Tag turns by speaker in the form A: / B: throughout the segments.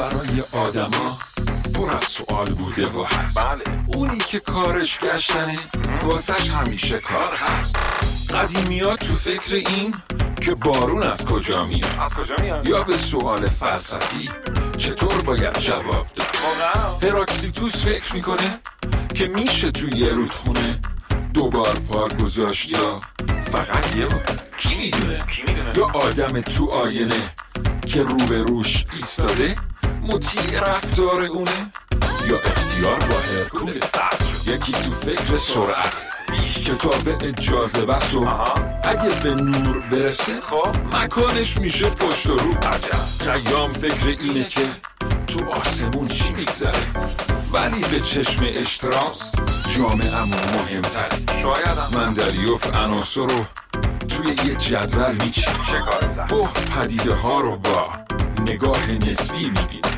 A: برای آدما پر از سوال بوده و هست.
B: بله.
A: اونی که کارش گشتنه واسش همیشه کار هست. قدیمی ها تو فکر این که بارون از کجا میاد؟
B: از کجا میاد؟
A: یا به سوال فلسفی چطور باید جواب داد؟ هراکلیتوس فکر می‌کنه که میشه تو یه رودخونه دوبار پا گذاشت یا فقط یه بار؟ کی می‌دونه؟ یا آدم تو آینه که رو به روش ایستاده مطیع رفتار اونه. یا اختیار با هرکوله یکی تو فکر سرعت. کتاب اجازه و
B: آها.
A: اگه به نور برسه
B: خب.
A: مکانش میشه پشت و رو خیام فکر اینه که تو آسمون چی میگذره؟ ولی به چشم اشتراس جامعهمون مهمتره.
B: شایدم.
A: من دریافت عناصر رو توی یه جدول
B: سخت
A: بو پدیده ها رو با نگاه نسبی می‌بینم.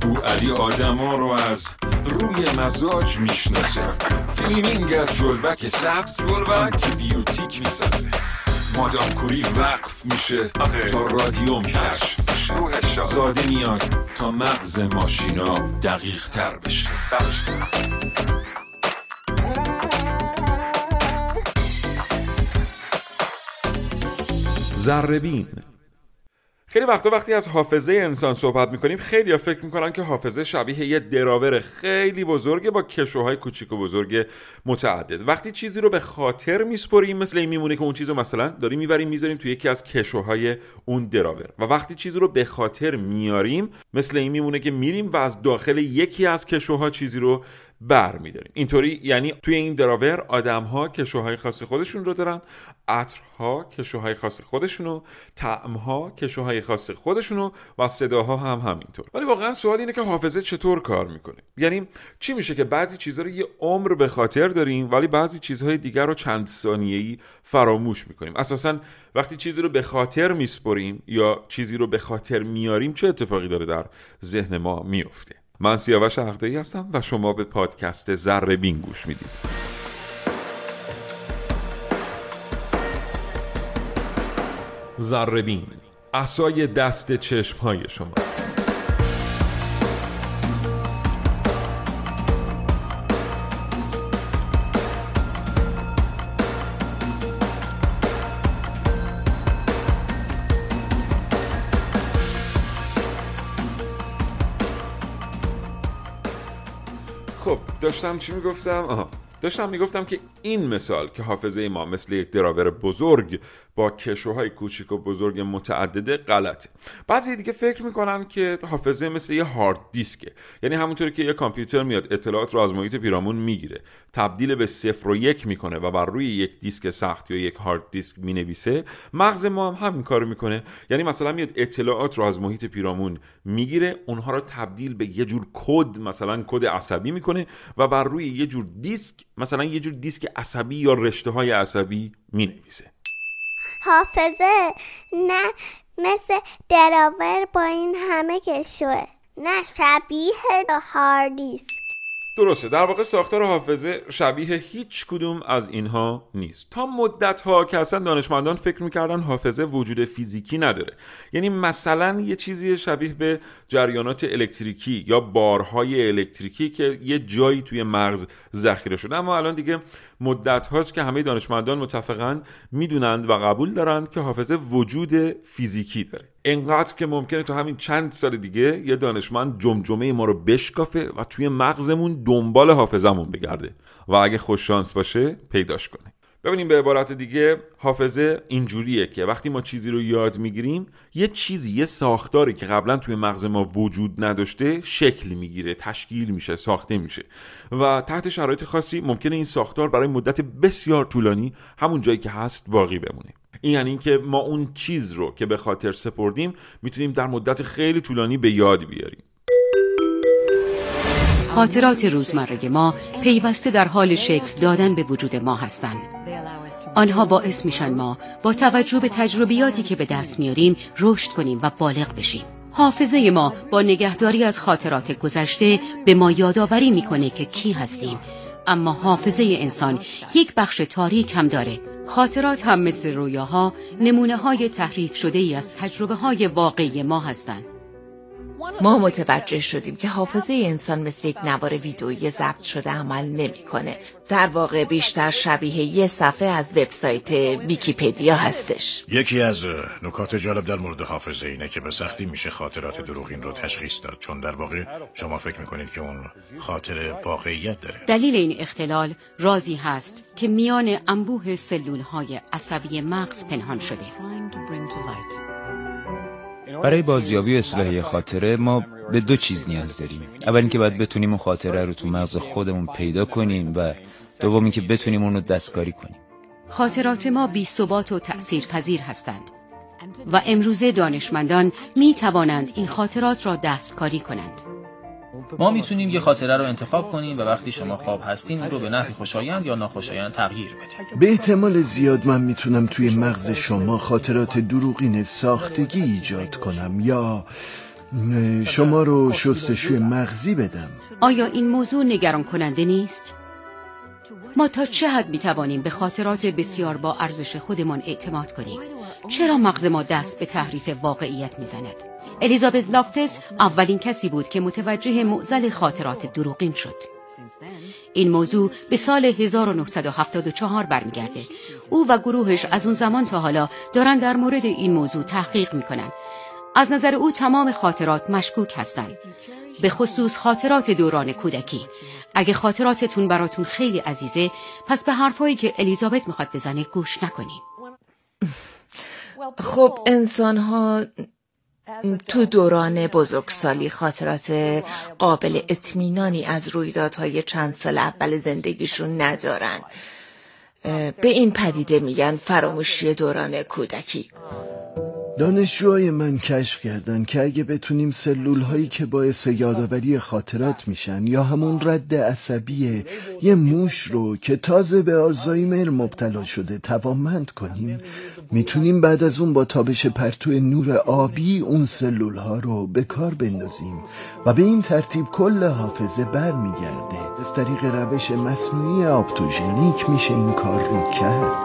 A: بو علی آدم ها رو از روی مزاج می‌شناسه فیلمینگ از جلبک سبز
B: جلبک؟
A: آنتیبیوتیک می‌سازه مادام کوری وقف میشه. تا رادیوم کشف بشه. زاده میاد تا مغز ماشینا دقیق تر بشه
B: بخش.
C: خیلی وقتا وقتی از حافظه انسان صحبت می‌کنیم خیلی ها فکر می‌کنن که حافظه شبیه یه دراور خیلی بزرگه با کشوهای کوچیک و بزرگ متعدد. وقتی چیزی رو به خاطر میسپریم مثل این میمونه که اون چیز رو مثلا داریم می‌بریم می‌ذاریم توی یکی از کشوهای اون دراور. و وقتی چیزی رو به خاطر میاریم مثل این میمونه که میریم و از داخل یکی از کشوها چیزی رو بر میداریم اینطوری یعنی توی این دراور آدم ها کشوهای خاص خودشون رو دارن عطرها کشوهای خاص خودشونو طعمها کشوهای خاص خودشونو و صداها هم همینطور. ولی واقعا سوال اینه که حافظه چطور کار می‌کنه؟ یعنی چی میشه که بعضی چیزها رو یه عمر به خاطر داریم ولی بعضی چیزهای دیگر رو چند ثانیه‌ای فراموش می‌کنیم. اساسا وقتی چیزی رو به خاطر میسپریم یا چیزی رو به خاطر میاریم چه اتفاقی داره در ذهن ما میفته من سیاوش حقدایی هستم و شما به پادکست ذره بین گوش می‌دید. ذره بین عصای دست چشم های شما. داشتم چی می‌گفتم؟ آها داشتم می‌گفتم که این مثال که حافظه ما مثل یک دراور بزرگ با کشوهای کوچیک و بزرگ متعدده غلطه. بعضی دیگه فکر می‌کنن که حافظه مثل یه هارد دیسکه یعنی همونطوری که یه کامپیوتر میاد اطلاعات رو از محیط پیرامون می‌گیره. تبدیل به صفر و یک می‌کنه و بر روی یک دیسک سخت یا یک هارد دیسک می‌نویسه. مغز ما هم همین کارو می‌کنه. یعنی مثلا میاد اطلاعات رو از محیط پیرامون می‌گیره اونها رو تبدیل به یه جور کد مثلا کد عصبی می‌کنه و بر روی یه جور دیسک مثلا یه جور دیسک عصبی یا رشته های عصبی می‌نویسه.
D: حافظه نه مثل دراور با این همه کشوه نه شبیه هاردیسک
C: درسته در واقع ساختار حافظه شبیه هیچ کدوم از اینها نیست. تا مدت ها که اصلا دانشمندان فکر می‌کردن حافظه وجود فیزیکی نداره. یعنی مثلا یه چیزی شبیه به جریانات الکتریکی یا بارهای الکتریکی که یه جایی توی مغز ذخیره شده. اما الان دیگه مدت هاست که همه دانشمندان متفقا می‌دونند و قبول دارند که حافظه وجود فیزیکی داره. انقدر که ممکنه تو همین چند سال دیگه یه دانشمند جمجمه ما رو بشکافه و توی مغزمون دنبال حافظمون بگرده و اگه خوش شانس باشه پیداش کنه. ببینیم به عبارت دیگه حافظه اینجوریه که وقتی ما چیزی رو یاد می‌گیریم یه چیزی یه ساختاری که قبلا توی مغز ما وجود نداشته شکل می‌گیره تشکیل میشه ساخته میشه. و تحت شرایط خاصی ممکنه این ساختار برای مدت بسیار طولانی همون جایی که هست باقی بمونه. این یعنی اینکه ما اون چیز رو که به خاطر سپردیم می‌تونیم در مدت خیلی طولانی به یاد بیاریم.
E: خاطرات روزمره ما پیوسته در حال شکل دادن به وجود ما هستند. آنها باعث میشن ما با توجه به تجربیاتی که به دست میاریم رشد کنیم و بالغ بشیم. حافظه ما با نگهداری از خاطرات گذشته به ما یادآوری می‌کنه که کی هستیم. اما حافظه انسان یک بخش تاریک هم داره. خاطرات هم مثل رویاها نمونه های تحریف شده ای از تجربه های واقعی ما هستند.
B: ما متوجه شدیم که حافظه انسان مثل یک نوار ویدئویی ضبط شده عمل نمی‌کنه. در واقع بیشتر شبیه یه صفحه از وبسایت ویکیپدیا هستش.
F: یکی از نکات جالب در مورد حافظه اینه که به سختی میشه خاطرات دروغین رو تشخیص داد چون در واقع شما فکر می‌کنید که اون خاطر واقعیت داره.
E: دلیل این اختلال رازی هست که میان انبوه سلول های عصبی مغز پنهان شده.
G: برای بازیابی اصلاحی خاطره ما به دو چیز نیاز داریم. اول اینکه باید بتونیم اون خاطره رو تو مغز خودمون پیدا کنیم و دوم اینکه بتونیم اون رو دستکاری کنیم.
E: خاطرات ما بی ثبات و تأثیر پذیر هستند و امروزه دانشمندان می توانند این خاطرات را دستکاری کنند.
H: ما می‌تونیم یه خاطره رو انتخاب کنیم و وقتی شما خواب هستین اون رو به نحوی خوشایند یا ناخوشایند تغییر بدیم
I: به احتمال زیاد من می‌تونم توی مغز شما خاطرات دروغین ساختگی ایجاد کنم یا شما رو شستشوی مغزی بدم
E: آیا این موضوع نگران کننده نیست؟ ما تا چه حد می توانیم به خاطرات بسیار با ارزش خودمان اعتماد کنیم؟ چرا مغز ما دست به تحریف واقعیت می‌زند؟ الیزابت لافتس اولین کسی بود که متوجه معزل خاطرات دروغین شد. این موضوع به سال 1974 برمیگرده. او و گروهش از اون زمان تا حالا دارن در مورد این موضوع تحقیق می‌کنن. از نظر او تمام خاطرات مشکوک هستند. به خصوص خاطرات دوران کودکی. اگه خاطراتتون براتون خیلی عزیزه پس به حرفایی که الیزابت می‌خواد بزنه گوش نکنین.
B: خب انسان ها تو دوران بزرگسالی خاطرات قابل اطمینانی از رویدادهای چند سال اول زندگیشون ندارن. به این پدیده میگن فراموشی دوران کودکی.
I: دانشجوهای من کشف کردن که اگه بتونیم سلول هایی که باعث یادآوری خاطرات میشن یا همون رد عصبی یه موش رو که تازه به آلزایمر مبتلا شده توانمند کنیم می‌تونیم بعد از اون با تابش پرتو نور آبی اون سلول ها رو به کار بندازیم و به این ترتیب کل حافظه برمیگرده. از طریق روش مصنوعی آپتوژنیک میشه این کار رو کرد.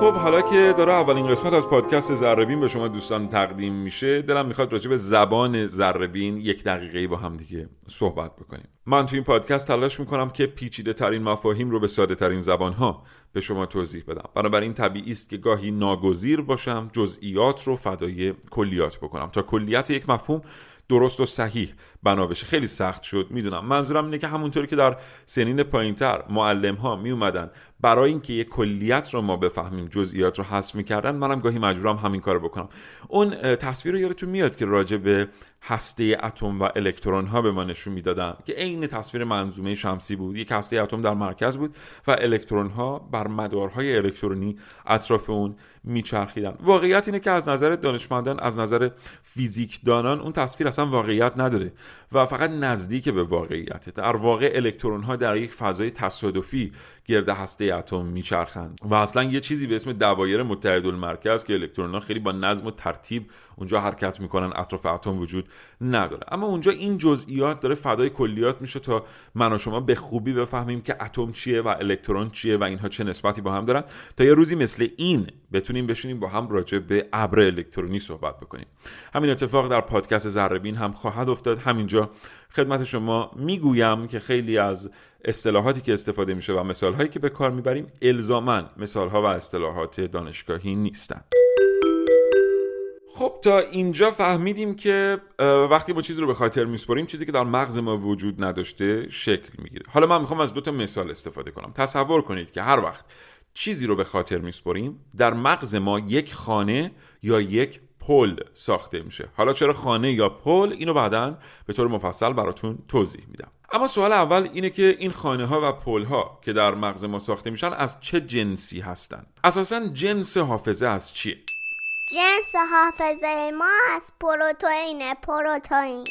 C: خب حالا که داره اولین قسمت از پادکست زربین به شما دوستان تقدیم میشه دلم می‌خواد راجع به زبان زربین یک دقیقه با هم دیگه صحبت بکنیم. من تو این پادکست تلاش می‌کنم که پیچیده ترین مفاهیم رو به ساده ترین زبان ها به شما توضیح بدم. بنابراین طبیعی است که گاهی ناگزیر باشم جزئیات رو فدای کلیات بکنم تا کلیت یک مفهوم درست و صحیح بنا بشه. خیلی سخت شد می‌دونم. منظورم اینه که همونطوری که در سنین پایینتر معلم ها می اومدن برای اینکه یه کلیت رو ما بفهمیم جزئیات رو حذف می‌کردن منم گاهی مجبورم همین کارو بکنم. اون تصویر رو یادتون میاد که راجع به هسته اتم و الکترون ها به ما نشون می‌دادن که عین تصویر منظومه شمسی بود. یک هسته اتم در مرکز بود و الکترون ها بر مدارهای الکترونی اطراف اون میچرخیدن. واقعیت اینه که از نظر دانشمندان از نظر فیزیک دانان اون تصویر اصلا واقعیت نداره و فقط نزدیک به واقعیته. در واقع الکترون ها در یک فضای تصادفی گرد هسته اتم میچرخند و اصلا یه چیزی به اسم دوایر متحد المرکز که الکترون ها خیلی با نظم و ترتیب اونجا حرکت می‌کنن اطراف اتم وجود نداره. اما اونجا این جزئیات داره فدای کلیات میشه تا من و شما به خوبی بفهمیم که اتم چیه و الکترون چیه و اینها چه نسبتی با هم دارن. تا یه روزی مثل این بتونیم بشینیم با هم راجع به ابر الکترونی صحبت بکنیم. همین اتفاق در پادکست ذره هم خواهد افتاد. همینجا خدمت شما می‌گویم که خیلی از اصطلاحاتی که استفاده میشه و مثالهایی که به کار می‌بریم الزاما مثالها و اصطلاحات دانشگاهی نیستند خب تا اینجا فهمیدیم که وقتی ما چیزی رو به خاطر میسپریم چیزی که در مغز ما وجود نداشته شکل می‌گیره. حالا من می‌خوام از دو تا مثال استفاده کنم. تصور کنید که هر وقت چیزی رو به خاطر میسپریم در مغز ما یک خانه یا یک پل ساخته میشه. حالا چرا خانه یا پل؟ اینو بعدا به طور مفصل براتون توضیح میدم. اما سوال اول اینه که این خانه ها و پل ها که در مغز ما ساخته میشن از چه جنسی هستند؟ اساسا جنس حافظه از چیه؟
D: جنس حافظه ما از پروتئین پروتئین.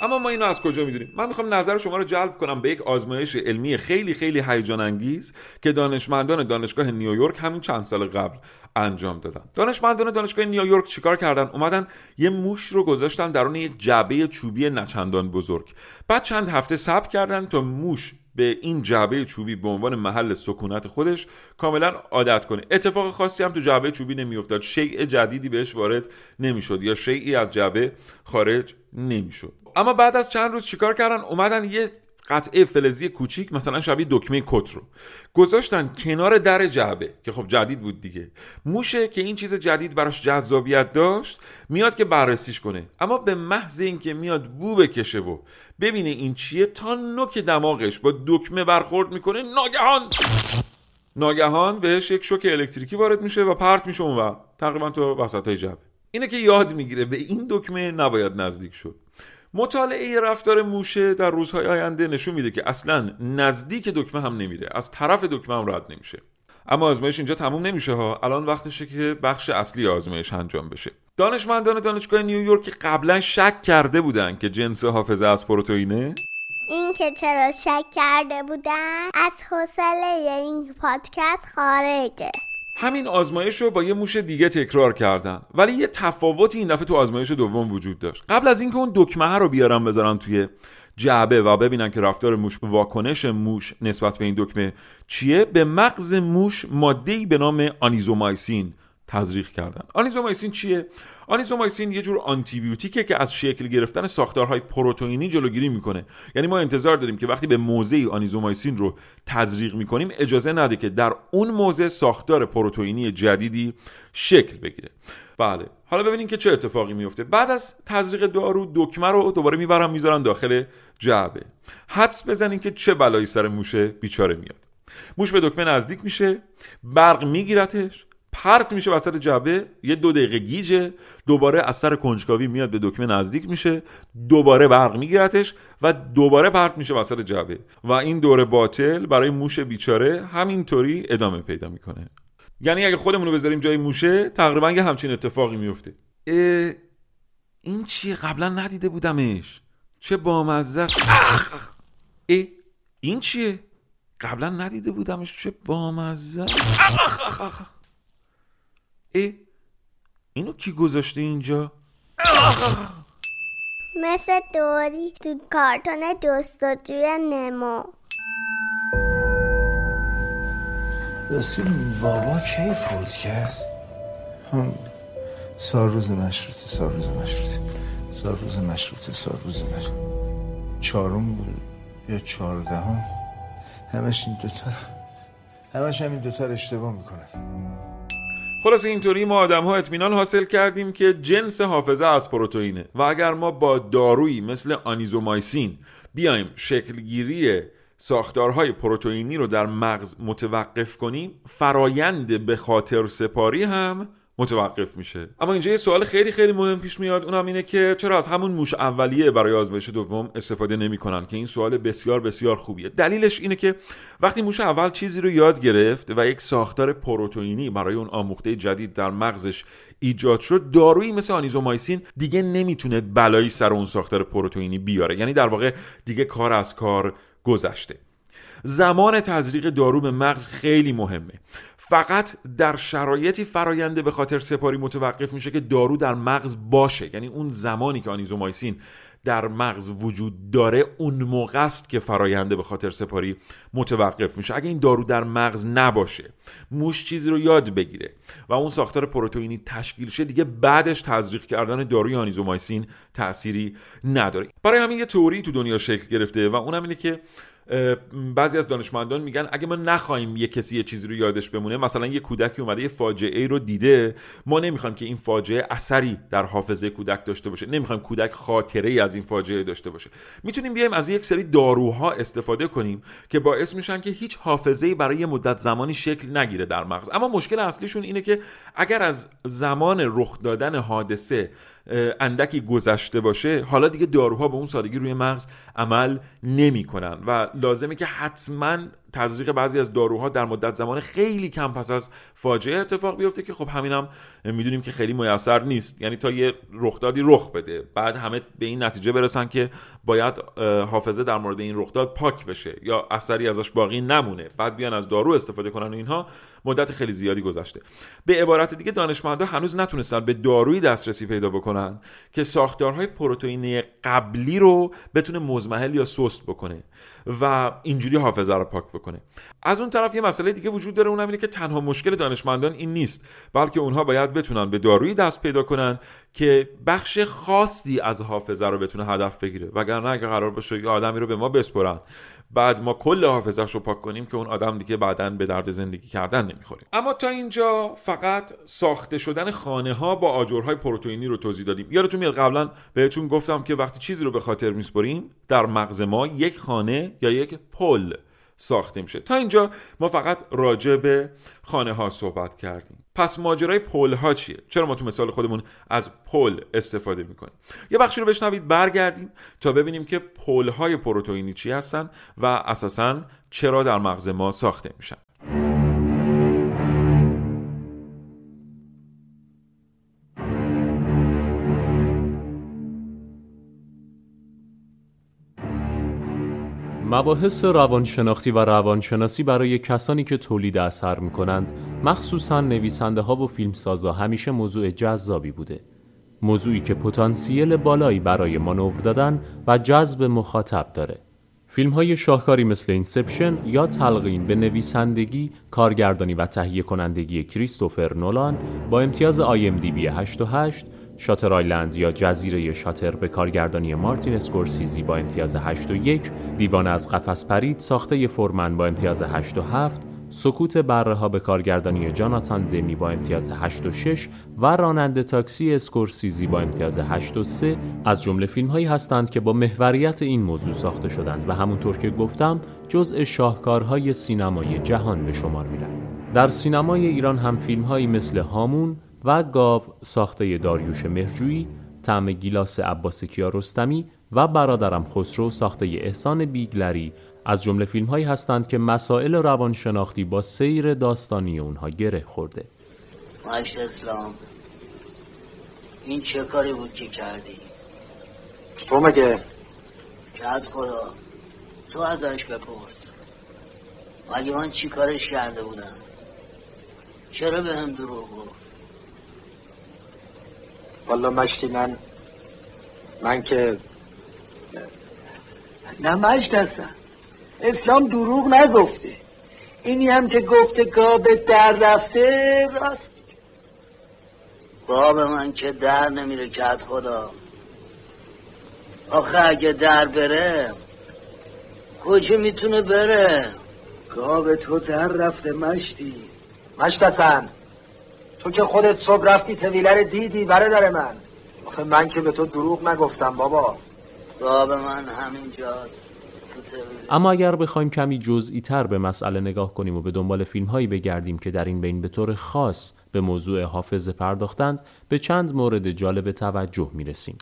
C: اما ما اینو از کجا می‌دونیم؟ من می‌خوام نظر شما رو جلب کنم به یک آزمایش علمی خیلی خیلی هیجان انگیز که دانشمندان دانشگاه نیویورک همین چند سال قبل انجام دادن. دانشمندان دانشگاه نیویورک چیکار کردن؟ اومدن یه موش رو گذاشتن درون یک جعبه چوبی نچندان بزرگ. بعد چند هفته صبر کردن تا موش به این جعبه چوبی به عنوان محل سکونت خودش کاملا عادت کنه. اتفاق خاصی هم تو جعبه چوبی نمیافتاد. شیء جدیدی بهش وارد نمی‌شد یا شیعی از جعبه خارج نمی‌شد. اما بعد از چند روز چیکار کردن؟ اومدن یه قطعه فلزی کوچیک مثلا شبیه دکمه کت رو. گذاشتن کنار در جعبه که خب جدید بود دیگه. موشه که این چیز جدید براش جذابیت داشت میاد که بررسیش کنه. اما به محض اینکه میاد بو بکشه و ببینه این چیه تا نوک دماغش با دکمه برخورد می‌کنه ناگهان! ناگهان بهش یک شوک الکتریکی وارد میشه و پرت میشه اونور تقریبا تو وسط های اینه که یاد می‌گیره به این دکمه نباید نزدیک شد. مطالعه رفتار موشه در روزهای آینده نشون میده که اصلا نزدیک دکمه هم نمیره. از طرف دکمه هم رد نمیشه. اما آزمایش اینجا تموم نمیشه ها. الان وقتشه که بخش اصلی آزمایش انجام بشه. دانشمندان دانشگاه نیویورک قبلا شک کرده بودن که جنس حافظه از پروتئینه.
D: این که چرا شک کرده بودن از حوصله این پادکست خارجه.
C: همین آزمایش رو با یه موش دیگه تکرار کردن. ولی یه تفاوتی این دفعه تو آزمایش دوم وجود داشت. قبل از اینکه اون دکمه رو بیارن بذارن توی جعبه و ببینن که رفتار موش واکنش موش نسبت به این دکمه چیه به مغز موش ماده‌ای به نام آنیزومایسین تزریق کردن. آنیزومایسین چیه؟ آنیزومایسین یه جور آنتیبیوتیکه که از شکل گرفتن ساختارهای پروتئینی جلوگیری می‌کنه. یعنی ما انتظار داریم که وقتی به موضعی آنیزومایسین رو تزریق می‌کنیم اجازه نده که در اون موضع ساختار پروتئینی جدیدی شکل بگیره. بله. حالا ببینیم که چه اتفاقی میفته بعد از تزریق دارو دکمه رو دوباره می‌برن می‌ذارن داخل جعبه. حدس بزنین که چه بلایی سر موشه بیچاره میاد. موش به دکمه نزدیک میشه برق میگیرتش پرت میشه وسط جعبه یه دو دقیقه گیجه دوباره از سر کنجکاوی میاد به دکمه نزدیک میشه دوباره برق میگیرتش و دوباره پرت میشه وسط جعبه. و این دوره باطل برای موش بیچاره همینطوری ادامه پیدا می‌کنه. یعنی اگه خودمون رو بذاریم جای موشه تقریبا یه همچین اتفاقی میفته. این چیه قبلا ندیده بودمش. چه بامزه ای این چیه؟ قبلا ندیده بودمش. چه بامزه ای اینو کی گذاشته اینجا؟
D: مثل دوری تو کارتون جستجوی نمو.
J: راستی بابا کی فوت کرد؟ هم سال روز مشروطه سال روز مشروطه. سال روز مشروطه سال روز مشروطه. چهارم بود یا چهاردهم؟ همش این دوتا همش همین دوتا اشتباه می‌کنن
C: خلاص اینطوری ما آدم ها اطمینان حاصل کردیم که جنس حافظه از پروتئینه و اگر ما با دارویی مثل آنیزومایسین بیایم شکلگیری ساختارهای پروتئینی رو در مغز متوقف کنیم فرایند به خاطر سپاری هم متوقف میشه. اما اینجا یه سوال خیلی خیلی مهم پیش میاد. اونم اینه که چرا از همون موش اولیه برای آزمایش دوم استفاده نمی‌کنن که این سوال بسیار بسیار خوبیه. دلیلش اینه که وقتی موش اول چیزی رو یاد گرفت و یک ساختار پروتئینی برای اون آموخته جدید در مغزش ایجاد شد دارویی مثل آنیزومایسین دیگه نمی‌تونه بلایی سر اون ساختار پروتئینی بیاره. یعنی در واقع دیگه کار از کار گذشته. زمان تزریق دارو به مغز خیلی مهمه. فقط در شرایطی فرایند به خاطر سپاری متوقف میشه که دارو در مغز باشه. یعنی اون زمانی که آنیزومایسین در مغز وجود داره اون موقع است که فراینده به خاطر سپاری متوقف میشه. اگه این دارو در مغز نباشه موش چیزی رو یاد بگیره و اون ساختار پروتئینی تشکیل شه دیگه بعدش تزریق کردن داروی آنیزومایسین تأثیری نداره. برای همین یه تئوری تو دنیا شکل گرفته و اونم اینه که بعضی از دانشمندان میگن اگه ما نخواهیم یه کسی یه چیزی رو یادش بمونه مثلا یه کودکی اومده یه فاجعه رو دیده ما نمی‌خوایم که این فاجعه اثری در حافظه کودک داشته باشه نمی‌خوایم کودک خاطره ای از این فاجعه داشته باشه. می‌تونیم بیایم از یک سری داروها استفاده کنیم که باعث میشن که هیچ حافظه ای برای مدت زمانی شکل نگیره در مغز. اما مشکل اصلیشون اینه که اگر از زمان رخ دادن حادثه اندکی گذشته باشه حالا دیگه داروها به اون سادگی روی مغز عمل نمی‌کنن. و لازمه که حتما تزریق بعضی از داروها در مدت زمان خیلی کم پس از فاجعه اتفاق بیفته که خب همینم هم می‌دونیم که خیلی میسر نیست. یعنی تا یه رخدادی رخ بده بعد همه به این نتیجه برسن که باید حافظه در مورد این رخداد پاک بشه یا اثری ازش باقی نمونه. بعد بیان از دارو استفاده کنن و اینها مدت خیلی زیادی گذشته. به عبارت دیگه دانشمندا هنوز نتونستن به داروی دسترسی پیدا بکنن که ساختارهای پروتئینی قبلی رو بتونه مزمحل یا سست بکنه. و اینجوری حافظه رو پاک بکنه. از اون طرف یه مسئله دیگه وجود داره اونم اینه که تنها مشکل دانشمندان این نیست بلکه اونها باید بتونن به دارویی دست پیدا کنن که بخش خاصی از حافظه رو بتونه هدف بگیره. وگرنه اگه قرار باشه یه آدمی رو به ما بسپرن. بعد ما کل حافظش رو پاک کنیم که اون آدم دیگه بعدا به درد زندگی کردن نمی‌خوره. اما تا اینجا فقط ساخته شدن خانه ها با آجرهای پروتئینی رو توضیح دادیم. یادتون میاد قبلا بهتون گفتم که وقتی چیزی رو به خاطر میسپریم در مغز ما یک خانه یا یک پل ساخته میشه تا اینجا ما فقط راجع به خانه ها صحبت کردیم. پس ماجرای پل ها چیه؟ چرا ما تو مثال خودمون از پل استفاده می‌کنیم؟ یه بخشی رو بشنوید برگردیم تا ببینیم که پل های پروتئینی چی هستن و اساسا چرا در مغز ما ساخته میشن.
K: مباحث روانشناختی و روانشناسی برای کسانی که تولید اثر می کنند مخصوصا نویسنده ها و فیلمسازا همیشه موضوع جذابی بوده. موضوعی که پتانسیل بالایی برای مانور دادن و جذب مخاطب داره. فیلم های شاهکاری مثل Inception یا تلقین به نویسندگی، کارگردانی و تهیه کنندگی کریستوفر نولان با امتیاز بی 88 Shutter Island یا جزیره شاتر به کارگردانی مارتین اسکورسیزی با امتیاز 8 و 1 دیوان از قفس پرید ساخته فورمن با امتیاز 8 و 7 سکوت بره ها به کارگردانی جاناتان دمی با امتیاز 8 و 6 و راننده تاکسی اسکورسیزی با امتیاز 8 و 3 از جمله فیلم هایی هستند که با محوریت این موضوع ساخته شدند و همونطور که گفتم جزء شاهکارهای سینمای جهان به شمار میرند. در سینمای ایران هم فیلم هایی مثل هامون و گاو ساخته داریوش مهرجویی طعم گیلاس عباس کیارستمی و برادرم خسرو ساخته احسان بیگلری. از جمله فیلم هایی هستند که مسائل روانشناختی با سیر داستانی اونها گره خورده.
L: اسلام. این چه کاری بود که کردی؟
M: تو مگه؟
L: کرد خدا. تو ازش بپرد مگه من چی کارش کرده بودم؟ چرا به هم دروغ گفت؟
M: والا مشتی من من که
N: نه مشت هستم. اسلام دروغ نگفته. اینی هم که گفته گاب در رفته راست.
L: گاب من که در نمیره کت خدا. آخه اگه در بره کجا می‌تونه بره؟
N: گاب تو در رفته مشتی.
M: مشتسن تو که خودت صبح رفتی تویلر دیدی برادر من. آخه من که به تو دروغ نگفتم بابا.
L: گاب من همینجاست
K: اما اگر بخوایم کمی جزئی تر به مسئله نگاه کنیم و به دنبال فیلم هایی بگردیم که در این بین به طور خاص به موضوع حافظه پرداختند به چند مورد جالب توجه می رسیم.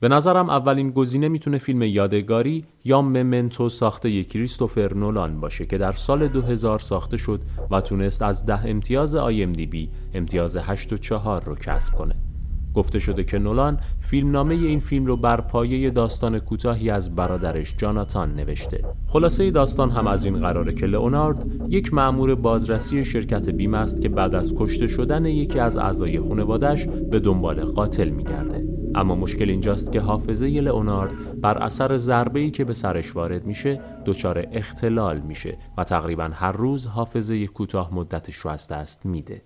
K: به نظرم اولین گزینه می‌تونه فیلم یادگاری یا ممنتو ساخته کریستوفر نولان باشه که در سال 2000 ساخته شد و تونست از ده امتیاز بی امتیاز 8 و 4 رو کسب کنه. گفته شده که نولان فیلمنامه این فیلم رو بر پایه داستان کوتاهی از برادرش جاناتان نوشته. خلاصه داستان هم از این قراره که لئونارد یک مأمور بازرسی شرکت بیمه است که بعد از کشته شدن یکی از اعضای خانوادش به دنبال قاتل میگرده. اما مشکل اینجاست که حافظه لئونارد بر اثر ضربه‌ای که به سرش وارد میشه دچار اختلال میشه و تقریبا هر روز حافظه کوتاه مدتش رو از دست میده.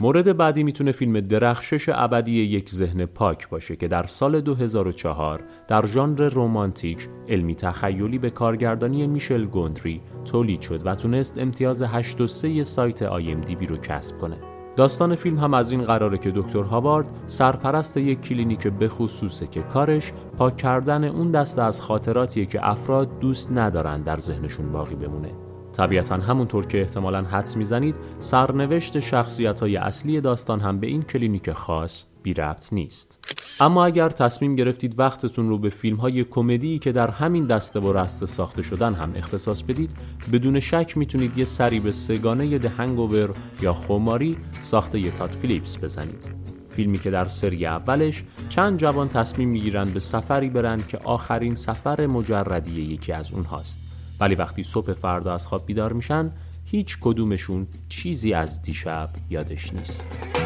K: مورد بعدی می‌تونه فیلم درخشش ابدی یک ذهن پاک باشه که در سال 2004 در ژانر رومانتیک علمی تخیلی به کارگردانی میشل گوندری تولید شد و تونست امتیاز 8 سایت IMDb رو کسب کنه. داستان فیلم هم از این قراره که دکتر هاوارد سرپرست یک کلینیک بخصوصه که کارش پاک کردن اون دسته از خاطراتیه که افراد دوست ندارن در ذهنشون باقی بمونه. طبیعتا همونطور که احتمالا حدس می‌زنید سرنوشت شخصیت های اصلی داستان هم به این کلینیک خاص بی ربط نیست. اما اگر تصمیم گرفتید وقتتون رو به فیلم های کمدی که در همین دسته و رسته ساخته شدن هم اختصاص بدید بدون شک می‌تونید یه سری به سگانه ده هنگوور یا خماری ساخته ی تاد فیلیپس بزنید. فیلمی که در سری اولش چند جوان تصمیم می‌گیرند به سفری برند که آخرین سفر مجردی یکی از اونهاست. ولی وقتی صبح فردا از خواب بیدار میشن هیچ کدومشون چیزی از دیشب یادش نیست.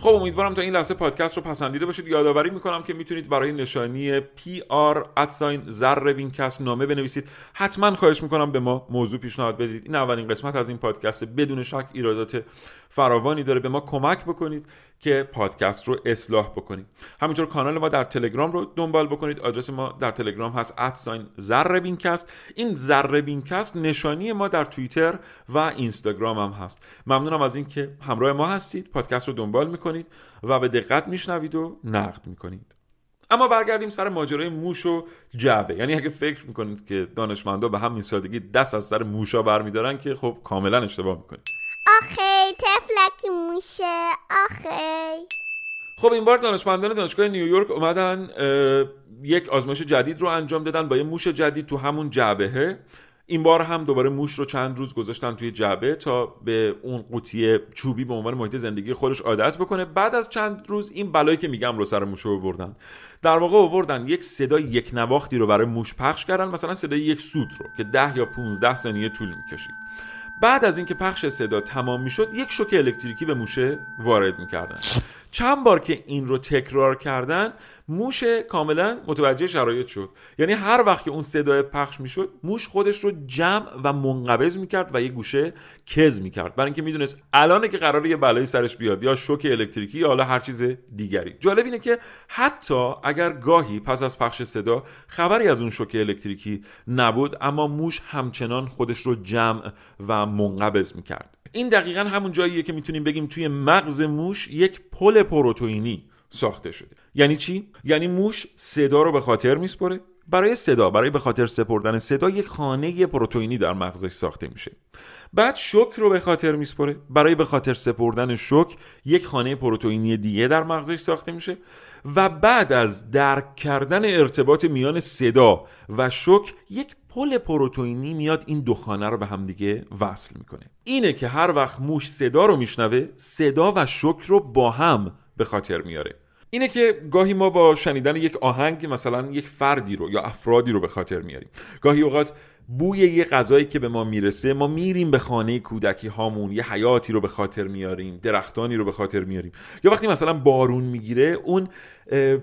C: خب امیدوارم تا این لحظه پادکست رو پسندیده باشید. یادآوری می‌کنم که می‌تونید برای نشانی آر ادساین وینکست نامه بنویسید. حتما خواهش می‌کنم به ما موضوع پیشنهاد بدید. این اولین قسمت از این پادکست بدون شک ایرادات فراوانی داره. به ما کمک بکنید. که پادکست رو اصلاح بکنید همینطور کانال ما در تلگرام رو دنبال بکنید. آدرس ما در تلگرام هست ادساین زر بینکست این بینکست نشانی ما در توییتر و اینستاگرام هم هست. ممنونم از اینکه همراه ما هستید. پادکست رو دنبال می‌کنید و به دقت میشنوید و نقد می‌کنید. اما برگردیم سر ماجرای موش و جعبه. یعنی اگه فکر می‌کنید که دانشمندا به همین سادگی دست از سر موشا برمیدارن که خب کاملا اشتباه می‌کنید.
D: آخی تفلکی موشه آخی
C: خب این بار دانشمندان دانشگاه نیویورک اومدن یک آزمایش جدید رو انجام دادن با یه موش جدید تو همون جعبهه. این بار هم دوباره موش رو چند روز گذاشتن توی جعبه تا به اون قوطی چوبی به عنوان محیط زندگی خودش عادت بکنه. بعد از چند روز این بلایی که میگم رو سر موش آوردن. در واقع آوردن یک صدای یک نواختی رو برای موش پخش کردن مثلا صدای یک سوت رو که 10 یا 15 ثانیه طول می‌کشید. بعد از اینکه پخش صدا تمام می‌شد یک شوک الکتریکی به موشه وارد می‌کردن. چند بار که این رو تکرار کردن موش کاملا متوجه شرایط شد. یعنی هر وقت که اون صدای پخش می‌شد موش خودش رو جمع و منقبض می‌کرد و یه گوشه کز می‌کرد. برای اینکه می‌دونست الانه که قراره یه بلایی سرش بیاد یا شوک الکتریکی یا حالا هر چیز دیگری. جالب اینه که حتی اگر گاهی پس از پخش صدا خبری از اون شوک الکتریکی نبود اما موش همچنان خودش رو جمع و منقبض می‌کرد. این دقیقا همون جاییه که می‌تونیم بگیم توی مغز موش یک پل پروتئینی ساخته شده. یعنی چی؟ یعنی موش صدا رو به خاطر میسپره. برای صدا برای به خاطر سپردن صدا یک خانه پروتئینی در مغزش ساخته میشه. بعد شوک رو به خاطر میسپره. برای به خاطر سپردن شوک یک خانه پروتئینی دیگه در مغزش ساخته میشه و بعد از درک کردن ارتباط میان صدا و شوک یک پل پروتئینی میاد این دو خانه رو به همدیگه وصل می‌کنه. اینه که هر وقت موش صدا رو میشنوه صدا و شوک رو با هم به خاطر میاره. اینه که گاهی ما با شنیدن یک آهنگ مثلا یک فردی رو یا افرادی رو به خاطر میاریم. گاهی اوقات بوی یه غذایی که به ما می‌رسه ما میریم به خانه کودکی هامون یه حیاتی رو به خاطر میاریم درختانی رو به خاطر میاریم. یا وقتی مثلا بارون می‌گیره اون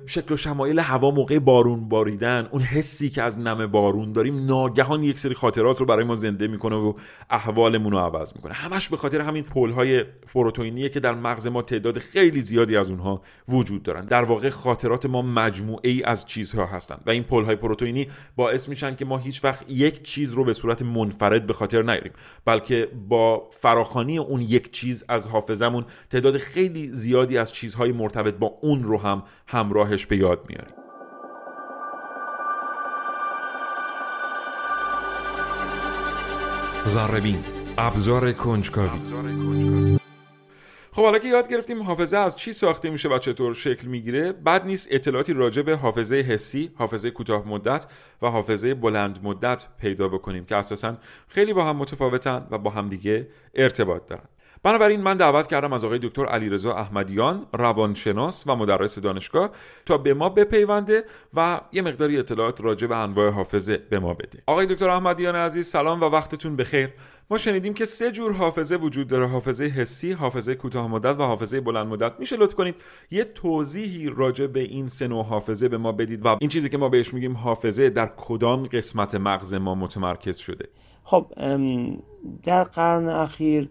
C: شکل و شمایل هوا موقع بارون باریدن اون حسی که از نم بارون داریم ناگهان یک سری خاطرات رو برای ما زنده می‌کنه و احوالمون رو عوض می‌کنه. همش به خاطر همین پل های پروتئینیه که در مغز ما تعداد خیلی زیادی از اونها وجود دارن. در واقع خاطرات ما مجموعه ای از چیزها هستند و این پل های پروتئینی باعث میشن که ما هیچ وقت یک چیز رو به صورت منفرد به خاطر نیاریم بلکه با فراخانی اون یک چیز از حافظمون تعداد خیلی زیادی از چیزهای مرتبط با اون رو هم همراهش به یاد میاریم زربین ابزار کنجکاوی خب حالا که یاد گرفتیم حافظه از چی ساخته میشه و چطور شکل می‌گیره بعد نیست اطلاعاتی راجع به حافظه حسی، حافظه کوتاه مدت و حافظه بلند مدت پیدا بکنیم که اساسا خیلی با هم متفاوتن و با هم دیگه ارتباط دارن. بنابراین من دعوت کردم از آقای دکتر علیرضا احمدیان روانشناس و مدرس دانشگاه تا به ما بپیونده و یه مقداری اطلاعات راجع به انواع حافظه به ما بده. آقای دکتر احمدیان عزیز سلام و وقتتون بخیر. ما شنیدیم که سه جور حافظه وجود داره حافظه حسی، حافظه کوتاه مدت و حافظه بلند مدت. میشه لطف کنید یه توضیحی راجع به این سه نوع حافظه به ما بدید و این چیزی که ما بهش میگیم حافظه در کدام قسمت مغز ما متمرکز شده؟
O: خب در قرن اخیر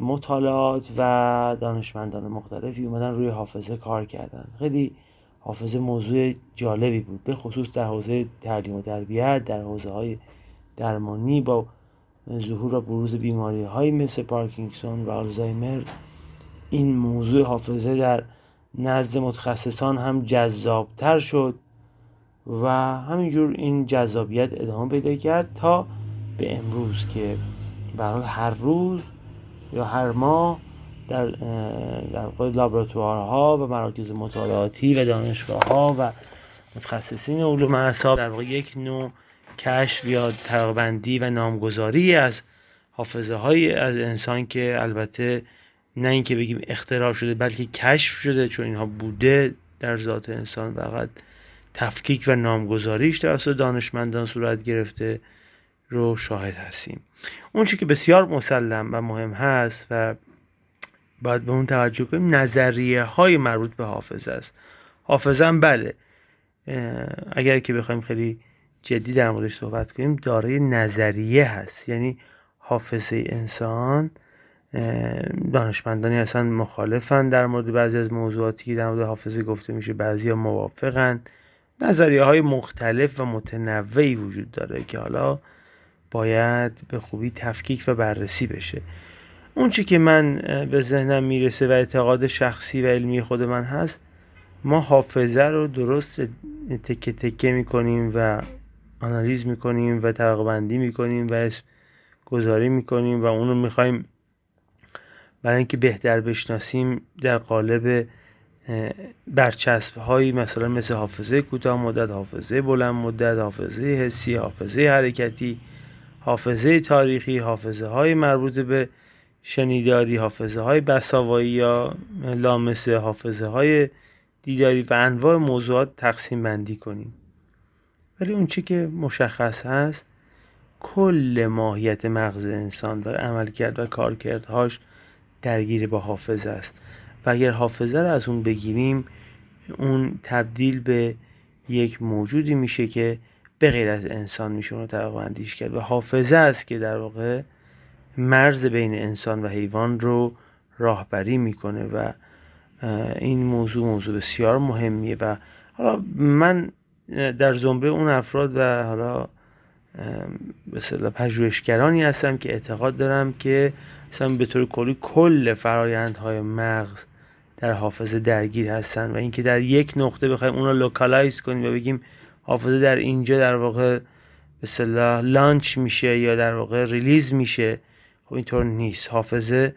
O: مطالعات و دانشمندان مختلفی اومدن روی حافظه کار کردن. خیلی حافظه موضوع جالبی بود به خصوص در حوزه تعلیم و تربیت در حوزه های درمانی با ظهور و بروز بیماری های مثل پارکینسون و آلزایمر. این موضوع حافظه در نزد متخصصان هم جذابتر شد و همینجور این جذابیت ادامه پیدا کرد تا به امروز که برای هر روز یا هر ماه در در لابراتوارها و مراکز مطالعاتی و دانشگاه ها و متخصصین علوم اعصاب در واقع یک نوع کشف یا طبقه‌بندی و نامگذاری از حافظه های از انسان که البته نه اینکه بگیم اختراع شده بلکه کشف شده چون اینها بوده در ذات انسان فقط تفکیک و نامگذاریش توسط دانشمندان صورت گرفته. رو شاهد هستیم. اون که بسیار مسلم و مهم هست و باید به اون توجه کنیم نظریه های مربوط به حافظه است. حافظه هم بله. اگر که بخوایم خیلی جدی در موردش صحبت کنیم دارای نظریه هست. یعنی حافظه انسان دانشمندانی اصلا مخالفن در مورد بعضی از موضوعاتی که در مورد حافظه گفته میشه. بعضی ها موافقن. نظریه های مختلف و متنوعی وجود داره که حالا باید به خوبی تفکیک و بررسی بشه. اون چی که من به ذهنم می‌رسه و اعتقاد شخصی و علمی خود من هست ما حافظه رو درست تکه تکه می‌کنیم و آنالیز می‌کنیم و طبقه بندی می‌کنیم و اسم گذاری می‌کنیم و اون رو می‌خوایم برای اینکه بهتر بشناسیم در قالب برچسب هایی مثلا مثل حافظه کوتاه مدت حافظه بلند مدت حافظه حسی حافظه حرکتی حافظه تاریخی حافظه های مربوط به شنیداری حافظه های بساوایی یا لامسه حافظه های دیداری و انواع موضوعات تقسیم بندی کنیم. ولی اون چی که مشخص هست کل ماهیت مغز انسان و عملکرد و کارکردهاش درگیر با حافظه است. و اگر حافظه رو از اون بگیریم اون تبدیل به یک موجودی میشه که به غیر از انسان میشه اون رو کرد و حافظه است که در واقع مرز بین انسان و حیوان رو راهبری می‌کنه و این موضوع موضوع بسیار مهمیه و حالا من در زمره اون افراد و حالا به پژوهشگرانی هستم که اعتقاد دارم که مثلا به طور کلی کل فرایندهای مغز در حافظه درگیر هستن و اینکه در یک نقطه بخوایم اون رو localize کنیم و بگیم حافظه در اینجا در واقع به launch میشه یا در واقع release میشه. خب اینطور نیست. حافظه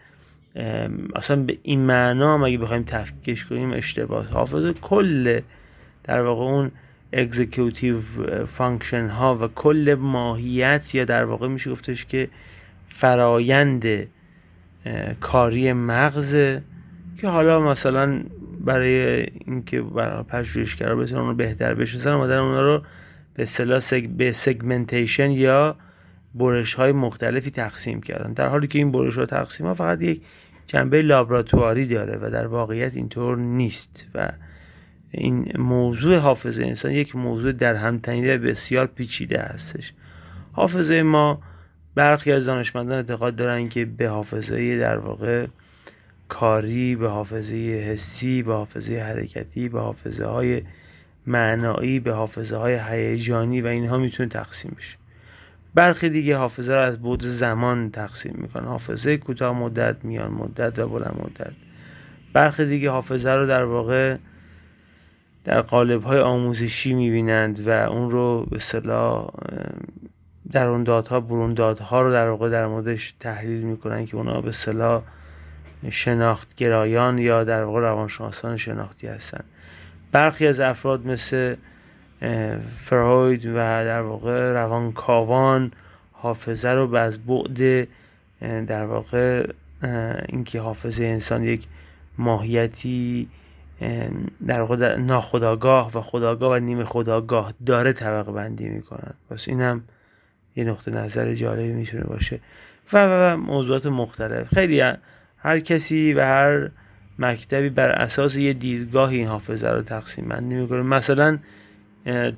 O: اصلا به این معنا اگه بخوایم تفکیکش کنیم اشتباه. حافظه کل در واقع اون executive function ها و کل ماهیت یا در واقع میشه گفتش که فرایند کاری مغز که حالا مثلا برای اینکه پژوهشگرا بتونن اون رو بهتر بشناسن اومدن اونا رو به اصطلاح سگ... به سگمنتیشن یا برش های مختلفی تقسیم کردن. در حالی که این برش ها تقسیم ها فقط یک جنبه لابراتواری داره و در واقعیت اینطور نیست و این موضوع حافظه انسان یک موضوع در همتنیده بسیار پیچیده هستش. حافظه ما برخی از دانشمندان اعتقاد دارن که به حافظه در واقع کاری به حافظه حسی به حافظه حرکتی به حافظه های معنایی به حافظه های هیجانی و اینها می‌تونه تقسیم بشه. برخی دیگه حافظه رو از بود زمان تقسیم می‌کنن. حافظه کوتاه مدت میان مدت و بلند مدت. برخی دیگه حافظه رو در واقع در قالب های آموزشی می‌بینند و اون رو به صلاح در اون دادها برون دادها رو در واقع در موردش تحلیل می‌کنن که اونا به صلاح شناخت گرایان یا در واقع روانشناسان شناختی هستن. برخی از افراد مثل فروید و در واقع روانکاوان حافظه رو از بعد در واقع اینکه حافظه انسان یک ماهیتی در واقع ناخداگاه و خداگاه و نیمه خداگاه داره طبقه بندی می‌کنن. پس این هم یه نقطه نظر جالبی می‌تونه باشه. و, و, موضوعات مختلف. خیلی هر کسی و هر مکتبی بر اساس یه دیدگاه این حافظه رو تقسیم بندی می‌کنه. مثلا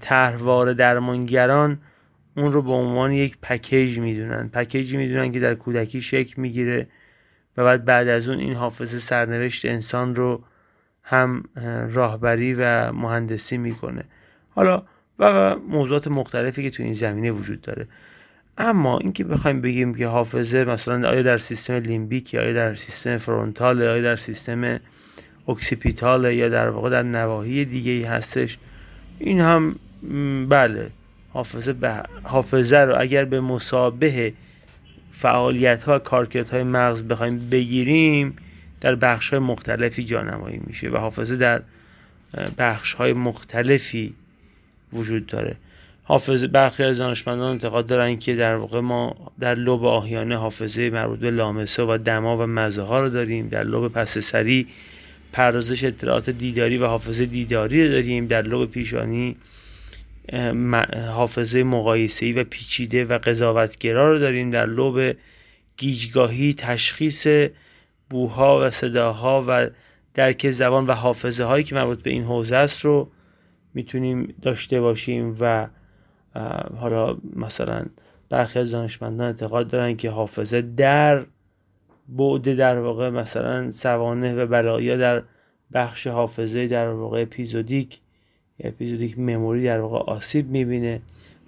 O: طرحوار درمانگران اون رو به عنوان یک پکیج می‌دونن. پکیجی می‌دونن که در کودکی شکل می‌گیره و بعد بعد از اون این حافظه سرنوشت انسان رو هم راهبری و مهندسی می‌کنه. حالا و موضوعات مختلفی که تو این زمینه وجود داره. اما اینکه بخوایم بگیم که حافظه مثلا آیا در سیستم limbic آیا در سیستم frontal آیا در سیستم occipital یا در واقع در نواحی دیگه ای هستش این هم بله حافظه, به حافظه رو اگر به مثابه فعالیت ها های مغز بخوایم بگیریم در بخش های مختلفی جانمایی میشه و حافظه در بخش های مختلفی وجود داره. حافظه برخی از دانشمندان اعتقاد دارن که در واقع ما در لوب آهیانه حافظه مربوط به لامسه و دما و مزه ها رو داریم. در لوب پس سری پردازش اطلاعات دیداری و حافظه دیداری رو داریم. در لوب پیشانی حافظه مقایسه‌ای و پیچیده و قضاوتگرا رو داریم. در لوب گیجگاهی تشخیص بوها و صداها و درک زبان و حافظه هایی که مربوط به این حوزه است رو می‌تونیم داشته باشیم و حالا مثلا برخی از دانشمندان اعتقاد دارن که حافظه در بعد در واقع مثلا سوانه و بلایا در بخش حافظه در واقع اپیزودیک اپیزودیک مموری در واقع آسیب می‌بینه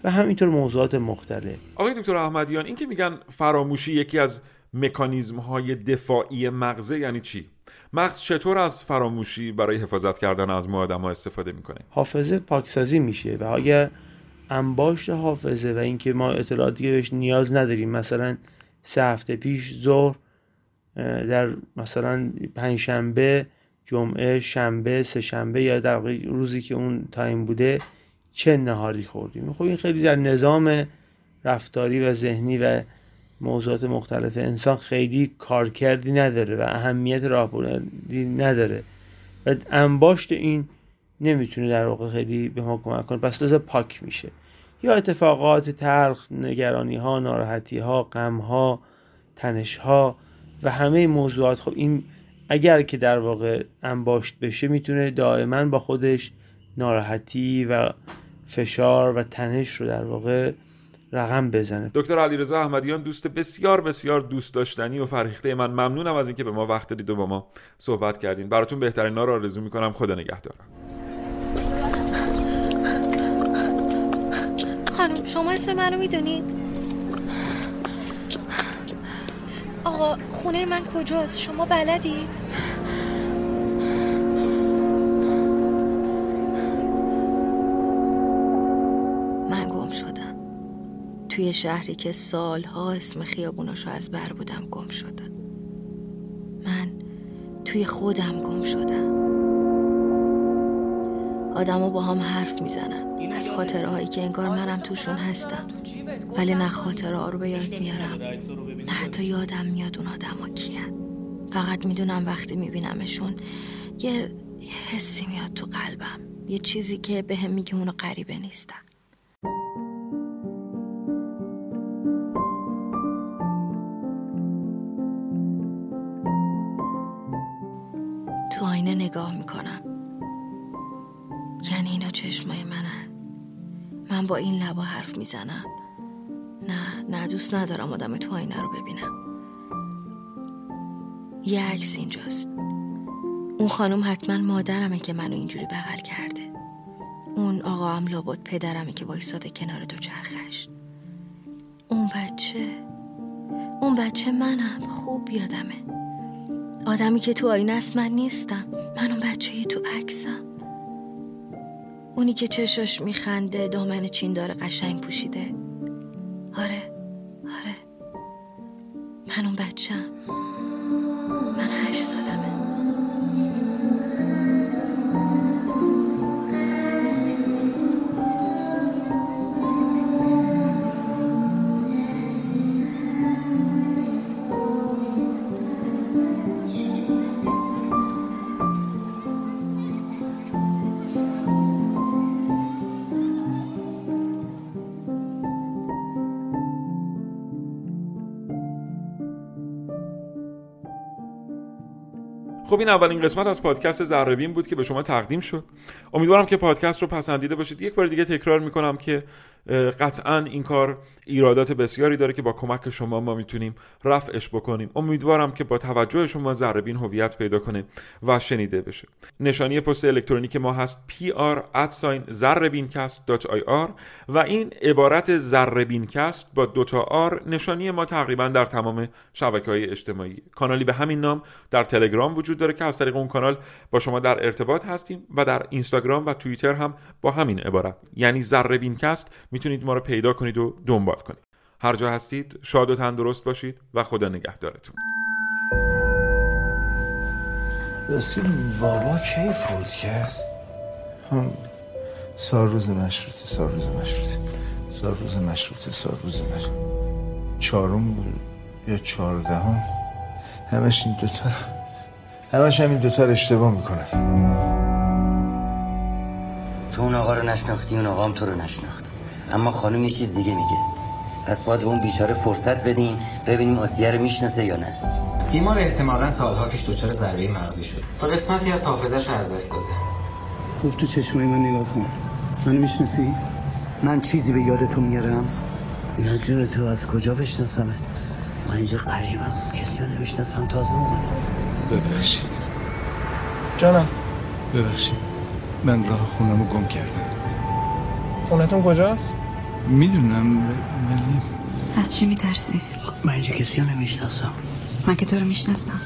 O: و همینطور موضوعات مختلف.
C: آقای دکتر احمدیان این که میگن فراموشی یکی از مکانیزم های دفاعی مغزه یعنی چی؟ مغز چطور از فراموشی برای حفاظت کردن از ما آدم ها استفاده می‌کنه؟
O: حافظه پاکسازی میشه و اگر انباشت حافظه و اینکه ما اطلاعاتی بهش نیاز نداریم مثلا سه هفته پیش ظهر در مثلا پنجشنبه جمعه شنبه سه شنبه یا در روزی که اون تایم بوده چه نهاری خوردیم. خب این خیلی در نظام رفتاری و ذهنی و موضوعات مختلف انسان خیلی کارکردی نداره و اهمیت راهبردی نداره. و انباشت این نمی‌تونه در واقع خیلی به ما کمک کنه. پس لازم پاک میشه. یا اتفاقات تلخ نگرانی ها ناراحتی ها غم ها تنش ها و همه موضوعات. خب این اگر که در واقع انباشت بشه می‌تونه دائما با خودش ناراحتی و فشار و تنش رو در واقع رقم بزنه.
C: دکتر علیرضا احمدیان دوست بسیار بسیار دوست داشتنی و فرهیخته من ممنونم از اینکه به ما وقت دید و با ما صحبت کردین. براتون بهترین ها رو آرزو می‌کنم. خدا نگهدارم
P: شما اسم منو می‌دونید؟ آقا خونه من کجاست؟ شما بلدید
Q: من گم شدم. توی شهری که سالها اسم خیابوناشو از بر بودم گم شدم. من توی خودم گم شدم. آدما با هم حرف می‌زنن. از خاطره هایی که انگار منم توشون هستم. ولی نه خاطره ها رو به یاد میارم. نه حتی یادم میاد اون آدما کیان. فقط می‌دونم وقتی میبینمشون یه حسی میاد تو قلبم. یه چیزی که به هم میگه اونو غریبه نیستم تو آینه نگاه می‌کنم. چشمای منن. من با این لبا حرف می‌زنم. نه نه دوست ندارم آدم تو آینه رو ببینم. یه عکس اینجاست. اون خانم حتما مادرمه که منو اینجوری بغل کرده. اون آقا هم لابد پدرمه که وایساده کنار دو چرخش. اون بچه اون بچه منم. خوب یادمه. آدمی که تو آینه است من نیستم. من اون بچه تو عکسم. اونی که چشاش میخنده دامن چین داره قشنگ پوشیده. آره آره. من اون بچم من هشت سالمه
C: خب این اولین قسمت از پادکست زربین بود که به شما تقدیم شد. امیدوارم که پادکست رو پسندیده باشید. یک بار دیگه تکرار می‌کنم که قطعا این کار ایرادات بسیاری داره که با کمک شما ما می‌تونیم رفعش بکنیم. امیدوارم که با توجه شما زربین هویت پیدا کنه و شنیده بشه. نشانی پست الکترونیک ما هست pr@zarbincast.ir و این عبارت زربینکست با دوتا آر نشانی ما تقریبا در تمام شبکه های اجتماعی. کانالی به همین نام در تلگرام وجود داره که از طریق اون کانال با شما در ارتباط هستیم و در اینستاگرام و توییتر هم با همین عبارت. یعنی ذره بینکست می‌تونید ما رو پیدا کنید و دنبال کنید. هر جا هستید شاد و تندرست باشید و خدا نگهدارتون.
J: رسیم بابا کی فوت کرد؟ هم سالروز مشروطه سالروز مشروطه سالروز مشروطه سالروز مشروطه چهارم بود یا چهاردهم همش این دوتا همش همین دوتا رو اشتباه می‌کنم
R: تو اون آقا رو نشناختی اون آقا هم تو رو نشناخت. اما خانم یه چیز دیگه میگه. پس باید به اون بیچاره فرصت بدیم ببینیم آسیه رو می‌شناسه یا نه.
S: بیمار احتمالا سالها پیش دچار ضربه مغزی شد. و قسمتی از حافظش از دست داده.
T: خوب تو چشمای من نگاه کن. منو می‌شناسی؟ من چیزی به یاد تو میارم؟ یا جون تو از کجا بشناسمت؟ من اینجا قریبم کسی رو نمی‌شناسم تازه اومدم.
U: ببخشید.
J: جانم.
U: ببخشید. من راه خونم گم کردم.
J: خونتون کجاست؟
U: می‌دونم ولی
V: از چی میترسی؟
T: من اینجا کسی رو نمی‌شناسم.
V: من که تو رو می‌شناسم.